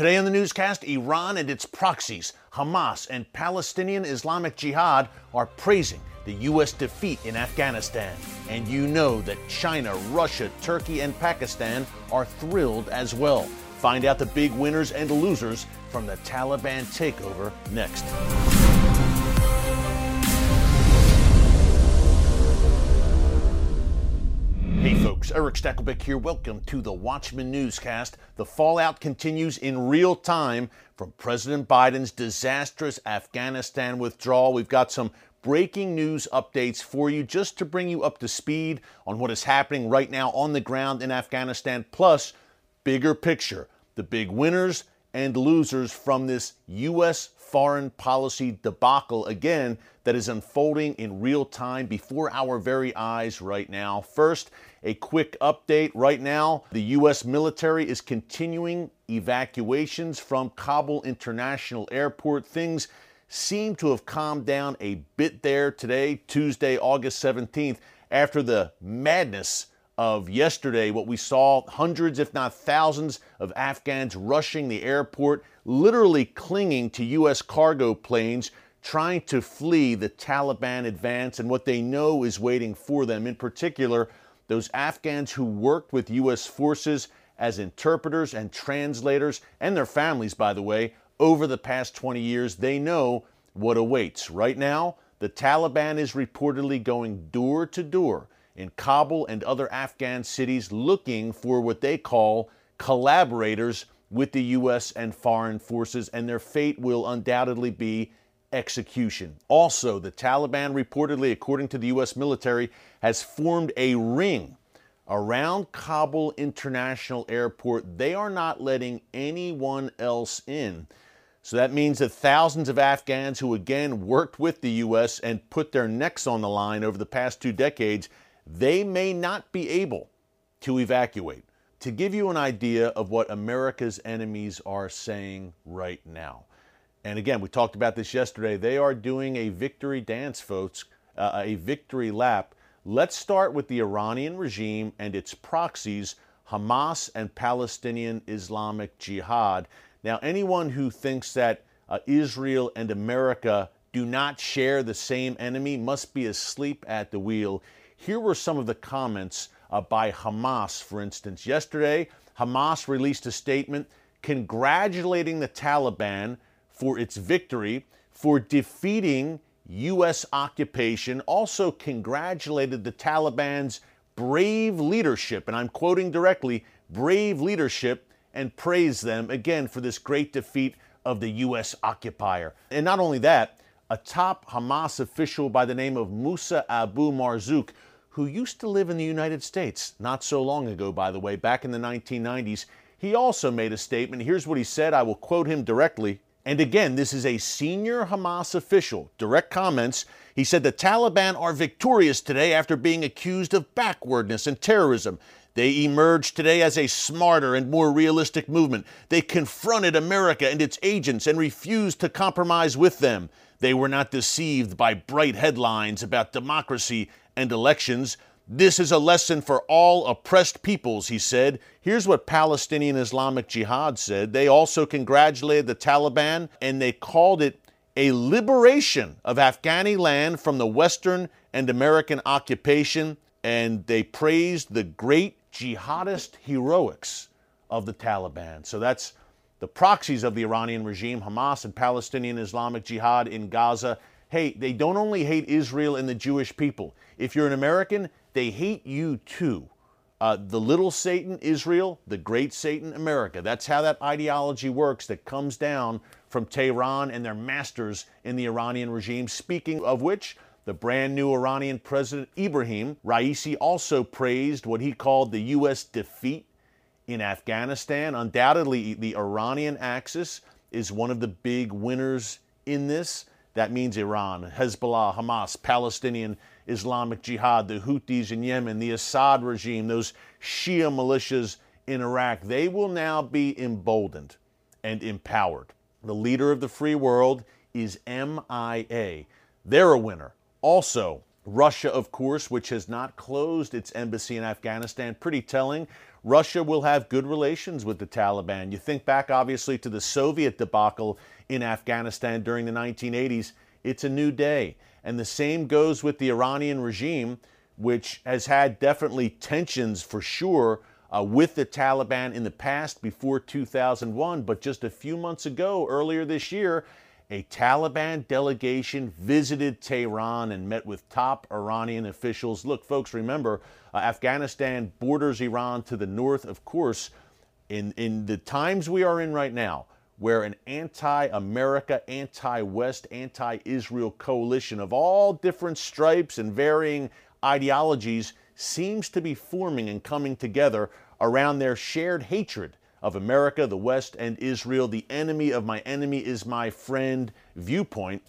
Today on the newscast, Iran and its proxies, Hamas and Palestinian Islamic Jihad, are praising the U.S. defeat in Afghanistan. And you know that China, Russia, Turkey, and Pakistan are thrilled as well. Find out the big winners and losers from the Taliban takeover next. Folks, Erick Stakelbeck here. Welcome to the Watchman Newscast. The fallout continues in real time from President Biden's disastrous Afghanistan withdrawal. We've got some breaking news updates for you just to bring you up to speed on what is happening right now on the ground in Afghanistan, plus bigger picture, the big winners and losers from this U.S. foreign policy debacle again that is unfolding in real time before our very eyes right now. First, a quick update. Right now, the U.S. military is continuing evacuations from Kabul International Airport. Things seem to have calmed down a bit there today, Tuesday, August 17th, after the madness of yesterday, what we saw hundreds, if not thousands, of Afghans rushing the airport, literally clinging to U.S. cargo planes, trying to flee the Taliban advance and what they know is waiting for them. In particular, those Afghans who worked with U.S. forces as interpreters and translators, and their families, by the way, over the past 20 years, they know what awaits. Right now, the Taliban is reportedly going door to door in Kabul and other Afghan cities looking for what they call collaborators with the U.S. and foreign forces, and their fate will undoubtedly be execution. Also, the Taliban reportedly, according to the U.S. military, has formed a ring around Kabul International Airport. They are not letting anyone else in. So that means that thousands of Afghans who again worked with the U.S. and put their necks on the line over the past two decades, they may not be able to evacuate. To give you an idea of what America's enemies are saying right now. And again, we talked about this yesterday. They are doing a victory dance, folks, uh, a victory lap. Let's start with the Iranian regime and its proxies, Hamas and Palestinian Islamic Jihad. Now, anyone who thinks that uh, Israel and America do not share the same enemy must be asleep at the wheel. Here were some of the comments uh, by Hamas, for instance. Yesterday, Hamas released a statement congratulating the Taliban for its victory, for defeating U.S. occupation, also congratulated the Taliban's brave leadership, and I'm quoting directly brave leadership, and praised them again for this great defeat of the U.S. occupier. And not only that, a top Hamas official by the name of Musa Abu Marzouk, who used to live in the United States not so long ago, by the way, back in the 1990s, he also made a statement. Here's what he said. I will quote him directly. And again, this is a senior Hamas official. Direct comments. He said the Taliban are victorious today after being accused of backwardness and terrorism. They emerged today as a smarter and more realistic movement. They confronted America and its agents and refused to compromise with them. They were not deceived by bright headlines about democracy and elections. This is a lesson for all oppressed peoples, he said. Here's what Palestinian Islamic Jihad said. They also congratulated the Taliban and they called it a liberation of Afghani land from the Western and American occupation, and they praised the great jihadist heroics of the Taliban. So that's the proxies of the Iranian regime, Hamas and Palestinian Islamic Jihad in Gaza. Hey, they don't only hate Israel and the Jewish people. If you're an American, they hate you too. Uh, the little Satan, Israel, the great Satan, America. That's how that ideology works that comes down from Tehran and their masters in the Iranian regime. Speaking of which, the brand new Iranian President Ebrahim Raisi also praised what he called the U.S. defeat in Afghanistan. Undoubtedly, the Iranian axis is one of the big winners in this. That means Iran, Hezbollah, Hamas, Palestinian Islamic Jihad, the Houthis in Yemen, the Assad regime, those Shia militias in Iraq, they will now be emboldened and empowered. The leader of the free world is MIA. They're a winner. Also, Russia, of course, which has not closed its embassy in Afghanistan. Pretty telling. Russia will have good relations with the Taliban. You think back, obviously, to the Soviet debacle in Afghanistan during the 1980s. It's a new day. And the same goes with the Iranian regime, which has had definitely tensions for sure uh, with the Taliban in the past before 2001. But just a few months ago, earlier this year, a Taliban delegation visited Tehran and met with top Iranian officials. Look, folks, remember, uh, Afghanistan borders Iran to the north, of course. In, in the times we are in right now, where an anti America, anti West, anti Israel coalition of all different stripes and varying ideologies seems to be forming and coming together around their shared hatred of America, the West, and Israel, the enemy of my enemy is my friend viewpoint.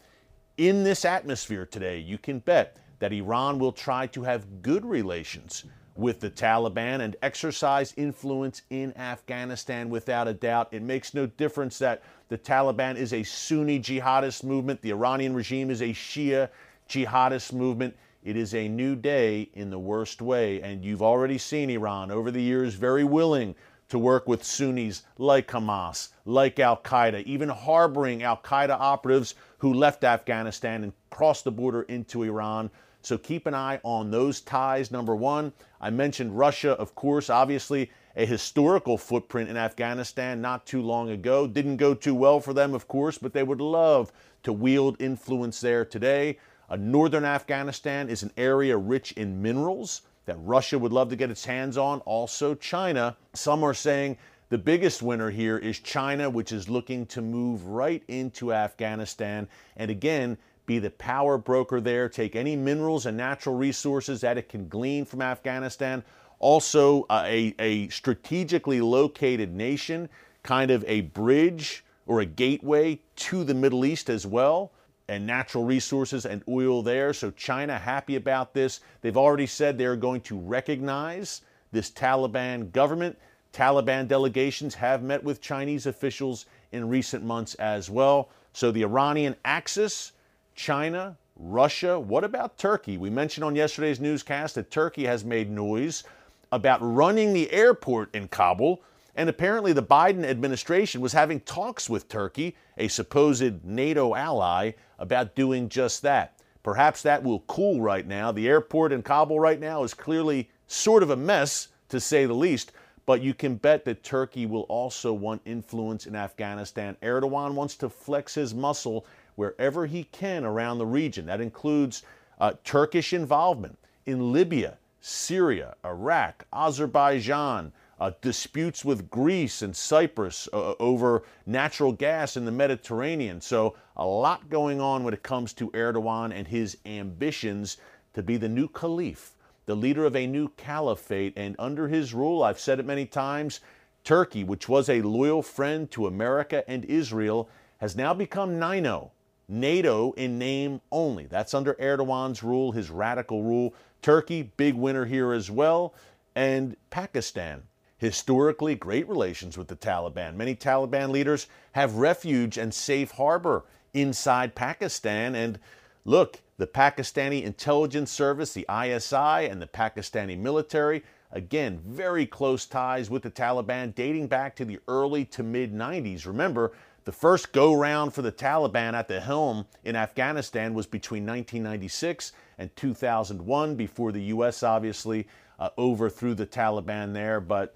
In this atmosphere today, you can bet that Iran will try to have good relations with the Taliban and exercise influence in Afghanistan without a doubt. It makes no difference that the Taliban is a Sunni jihadist movement, the Iranian regime is a Shia jihadist movement. It is a new day in the worst way, and you've already seen Iran over the years very willing to work with Sunnis like Hamas, like Al Qaeda, even harboring Al Qaeda operatives who left Afghanistan and crossed the border into Iran. So keep an eye on those ties. Number one, I mentioned Russia, of course, obviously a historical footprint in Afghanistan not too long ago. Didn't go too well for them, of course, but they would love to wield influence there today. Uh, northern Afghanistan is an area rich in minerals that Russia would love to get its hands on, also China. Some are saying the biggest winner here is China, which is looking to move right into Afghanistan and again be the power broker there, take any minerals and natural resources that it can glean from Afghanistan. Also, uh, a, a strategically located nation, kind of a bridge or a gateway to the Middle East as well and natural resources and oil there. So China happy about this. They've already said they're going to recognize this Taliban government. Taliban delegations have met with Chinese officials in recent months as well. So the Iranian axis, China, Russia, what about Turkey? We mentioned on yesterday's newscast that Turkey has made noise about running the airport in Kabul and apparently, the Biden administration was having talks with Turkey, a supposed NATO ally, about doing just that. Perhaps that will cool right now. The airport in Kabul right now is clearly sort of a mess, to say the least, but you can bet that Turkey will also want influence in Afghanistan. Erdogan wants to flex his muscle wherever he can around the region. That includes uh, Turkish involvement in Libya, Syria, Iraq, Azerbaijan uh, disputes with Greece and Cyprus uh, over natural gas in the Mediterranean. So, a lot going on when it comes to Erdogan and his ambitions to be the new caliph, the leader of a new caliphate. And under his rule, I've said it many times, Turkey, which was a loyal friend to America and Israel, has now become NINO, NATO in name only. That's under Erdogan's rule, his radical rule. Turkey, big winner here as well. And Pakistan, historically great relations with the Taliban. Many Taliban leaders have refuge and safe harbor inside Pakistan. And look, the Pakistani intelligence service, the ISI, and the Pakistani military, again, very close ties with the Taliban dating back to the early to mid 90s. Remember, the first go round for the Taliban at the helm in Afghanistan was between 1996 and 2001, before the U.S. obviously uh, overthrew the Taliban there. But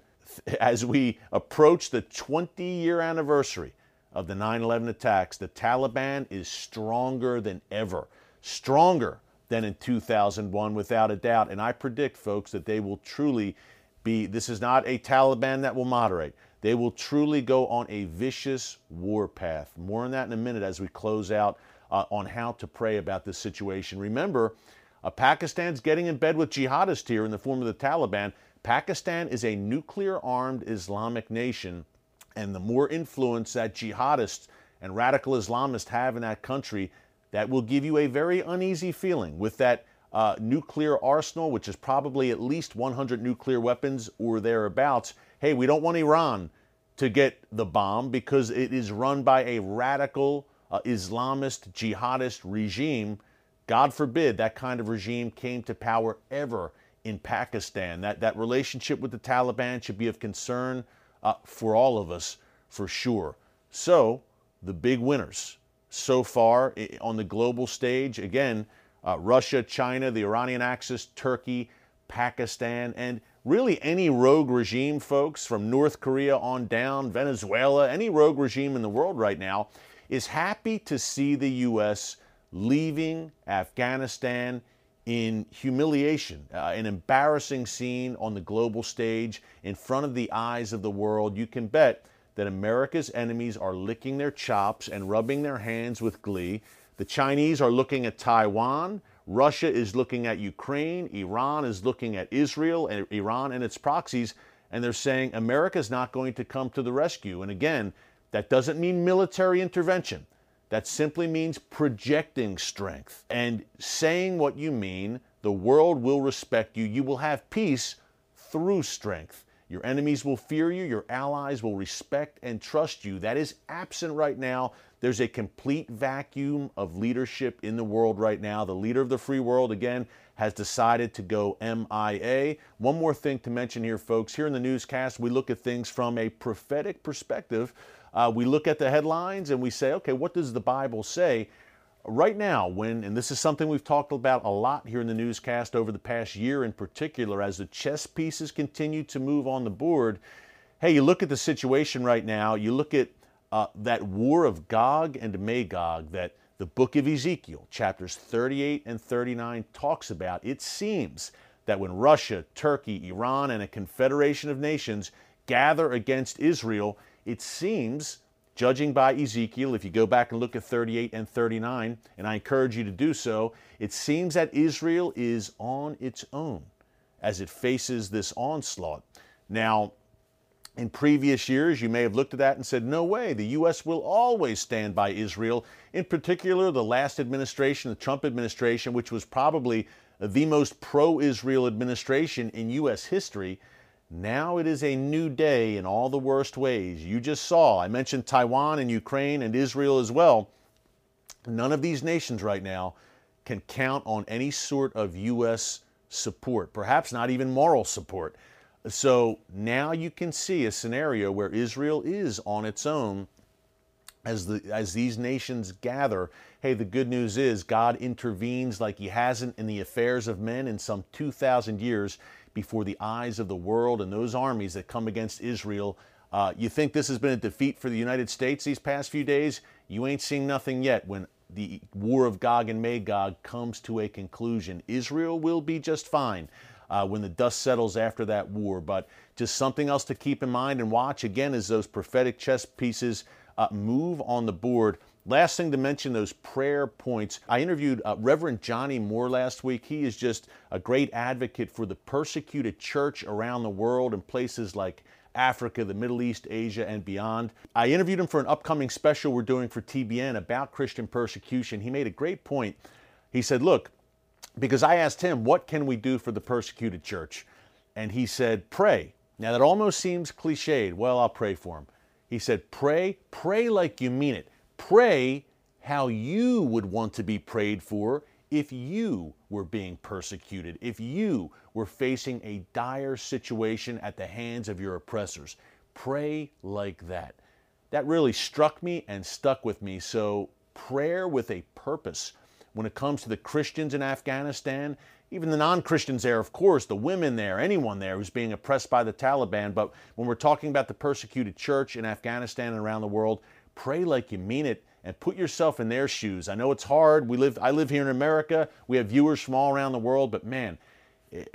as we approach the 20 year anniversary of the 9 11 attacks, the Taliban is stronger than ever, stronger than in 2001, without a doubt. And I predict, folks, that they will truly be this is not a Taliban that will moderate. They will truly go on a vicious war path. More on that in a minute as we close out uh, on how to pray about this situation. Remember, uh, Pakistan's getting in bed with jihadists here in the form of the Taliban. Pakistan is a nuclear armed Islamic nation, and the more influence that jihadists and radical Islamists have in that country, that will give you a very uneasy feeling with that uh, nuclear arsenal, which is probably at least 100 nuclear weapons or thereabouts. Hey, we don't want Iran to get the bomb because it is run by a radical uh, Islamist jihadist regime. God forbid that kind of regime came to power ever in Pakistan. That, that relationship with the Taliban should be of concern uh, for all of us, for sure. So, the big winners so far on the global stage again, uh, Russia, China, the Iranian axis, Turkey, Pakistan, and really any rogue regime, folks, from North Korea on down, Venezuela, any rogue regime in the world right now, is happy to see the U.S. leaving Afghanistan in humiliation, uh, an embarrassing scene on the global stage in front of the eyes of the world. You can bet that America's enemies are licking their chops and rubbing their hands with glee. The Chinese are looking at Taiwan. Russia is looking at Ukraine. Iran is looking at Israel and Iran and its proxies. And they're saying America is not going to come to the rescue. And again, that doesn't mean military intervention. That simply means projecting strength and saying what you mean. The world will respect you. You will have peace through strength. Your enemies will fear you. Your allies will respect and trust you. That is absent right now. There's a complete vacuum of leadership in the world right now. The leader of the free world, again, has decided to go MIA. One more thing to mention here, folks. Here in the newscast, we look at things from a prophetic perspective. Uh, we look at the headlines and we say, okay, what does the Bible say? Right now, when, and this is something we've talked about a lot here in the newscast over the past year in particular, as the chess pieces continue to move on the board, hey, you look at the situation right now, you look at uh, that war of Gog and Magog that the book of Ezekiel, chapters 38 and 39, talks about. It seems that when Russia, Turkey, Iran, and a confederation of nations gather against Israel, it seems, judging by Ezekiel, if you go back and look at 38 and 39, and I encourage you to do so, it seems that Israel is on its own as it faces this onslaught. Now, in previous years, you may have looked at that and said, no way, the U.S. will always stand by Israel. In particular, the last administration, the Trump administration, which was probably the most pro Israel administration in U.S. history, now it is a new day in all the worst ways. You just saw, I mentioned Taiwan and Ukraine and Israel as well. None of these nations right now can count on any sort of U.S. support, perhaps not even moral support. So now you can see a scenario where Israel is on its own as, the, as these nations gather. Hey, the good news is God intervenes like He hasn't in the affairs of men in some 2,000 years before the eyes of the world and those armies that come against Israel. Uh, you think this has been a defeat for the United States these past few days? You ain't seen nothing yet when the war of Gog and Magog comes to a conclusion. Israel will be just fine. Uh, when the dust settles after that war. But just something else to keep in mind and watch again as those prophetic chess pieces uh, move on the board. Last thing to mention those prayer points. I interviewed uh, Reverend Johnny Moore last week. He is just a great advocate for the persecuted church around the world in places like Africa, the Middle East, Asia, and beyond. I interviewed him for an upcoming special we're doing for TBN about Christian persecution. He made a great point. He said, Look, because I asked him, What can we do for the persecuted church? And he said, Pray. Now, that almost seems cliched. Well, I'll pray for him. He said, Pray, pray like you mean it. Pray how you would want to be prayed for if you were being persecuted, if you were facing a dire situation at the hands of your oppressors. Pray like that. That really struck me and stuck with me. So, prayer with a purpose. When it comes to the Christians in Afghanistan, even the non Christians there, of course, the women there, anyone there who's being oppressed by the Taliban. But when we're talking about the persecuted church in Afghanistan and around the world, pray like you mean it and put yourself in their shoes. I know it's hard. We live I live here in America. We have viewers from all around the world, but man,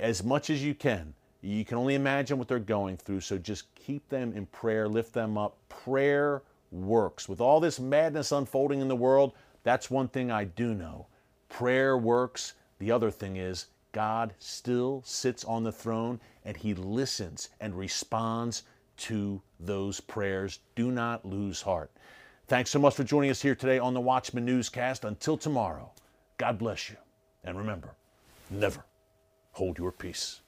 as much as you can, you can only imagine what they're going through. So just keep them in prayer, lift them up. Prayer works. With all this madness unfolding in the world, that's one thing I do know. Prayer works. The other thing is God still sits on the throne and he listens and responds to those prayers. Do not lose heart. Thanks so much for joining us here today on the Watchman Newscast. Until tomorrow, God bless you. And remember, never hold your peace.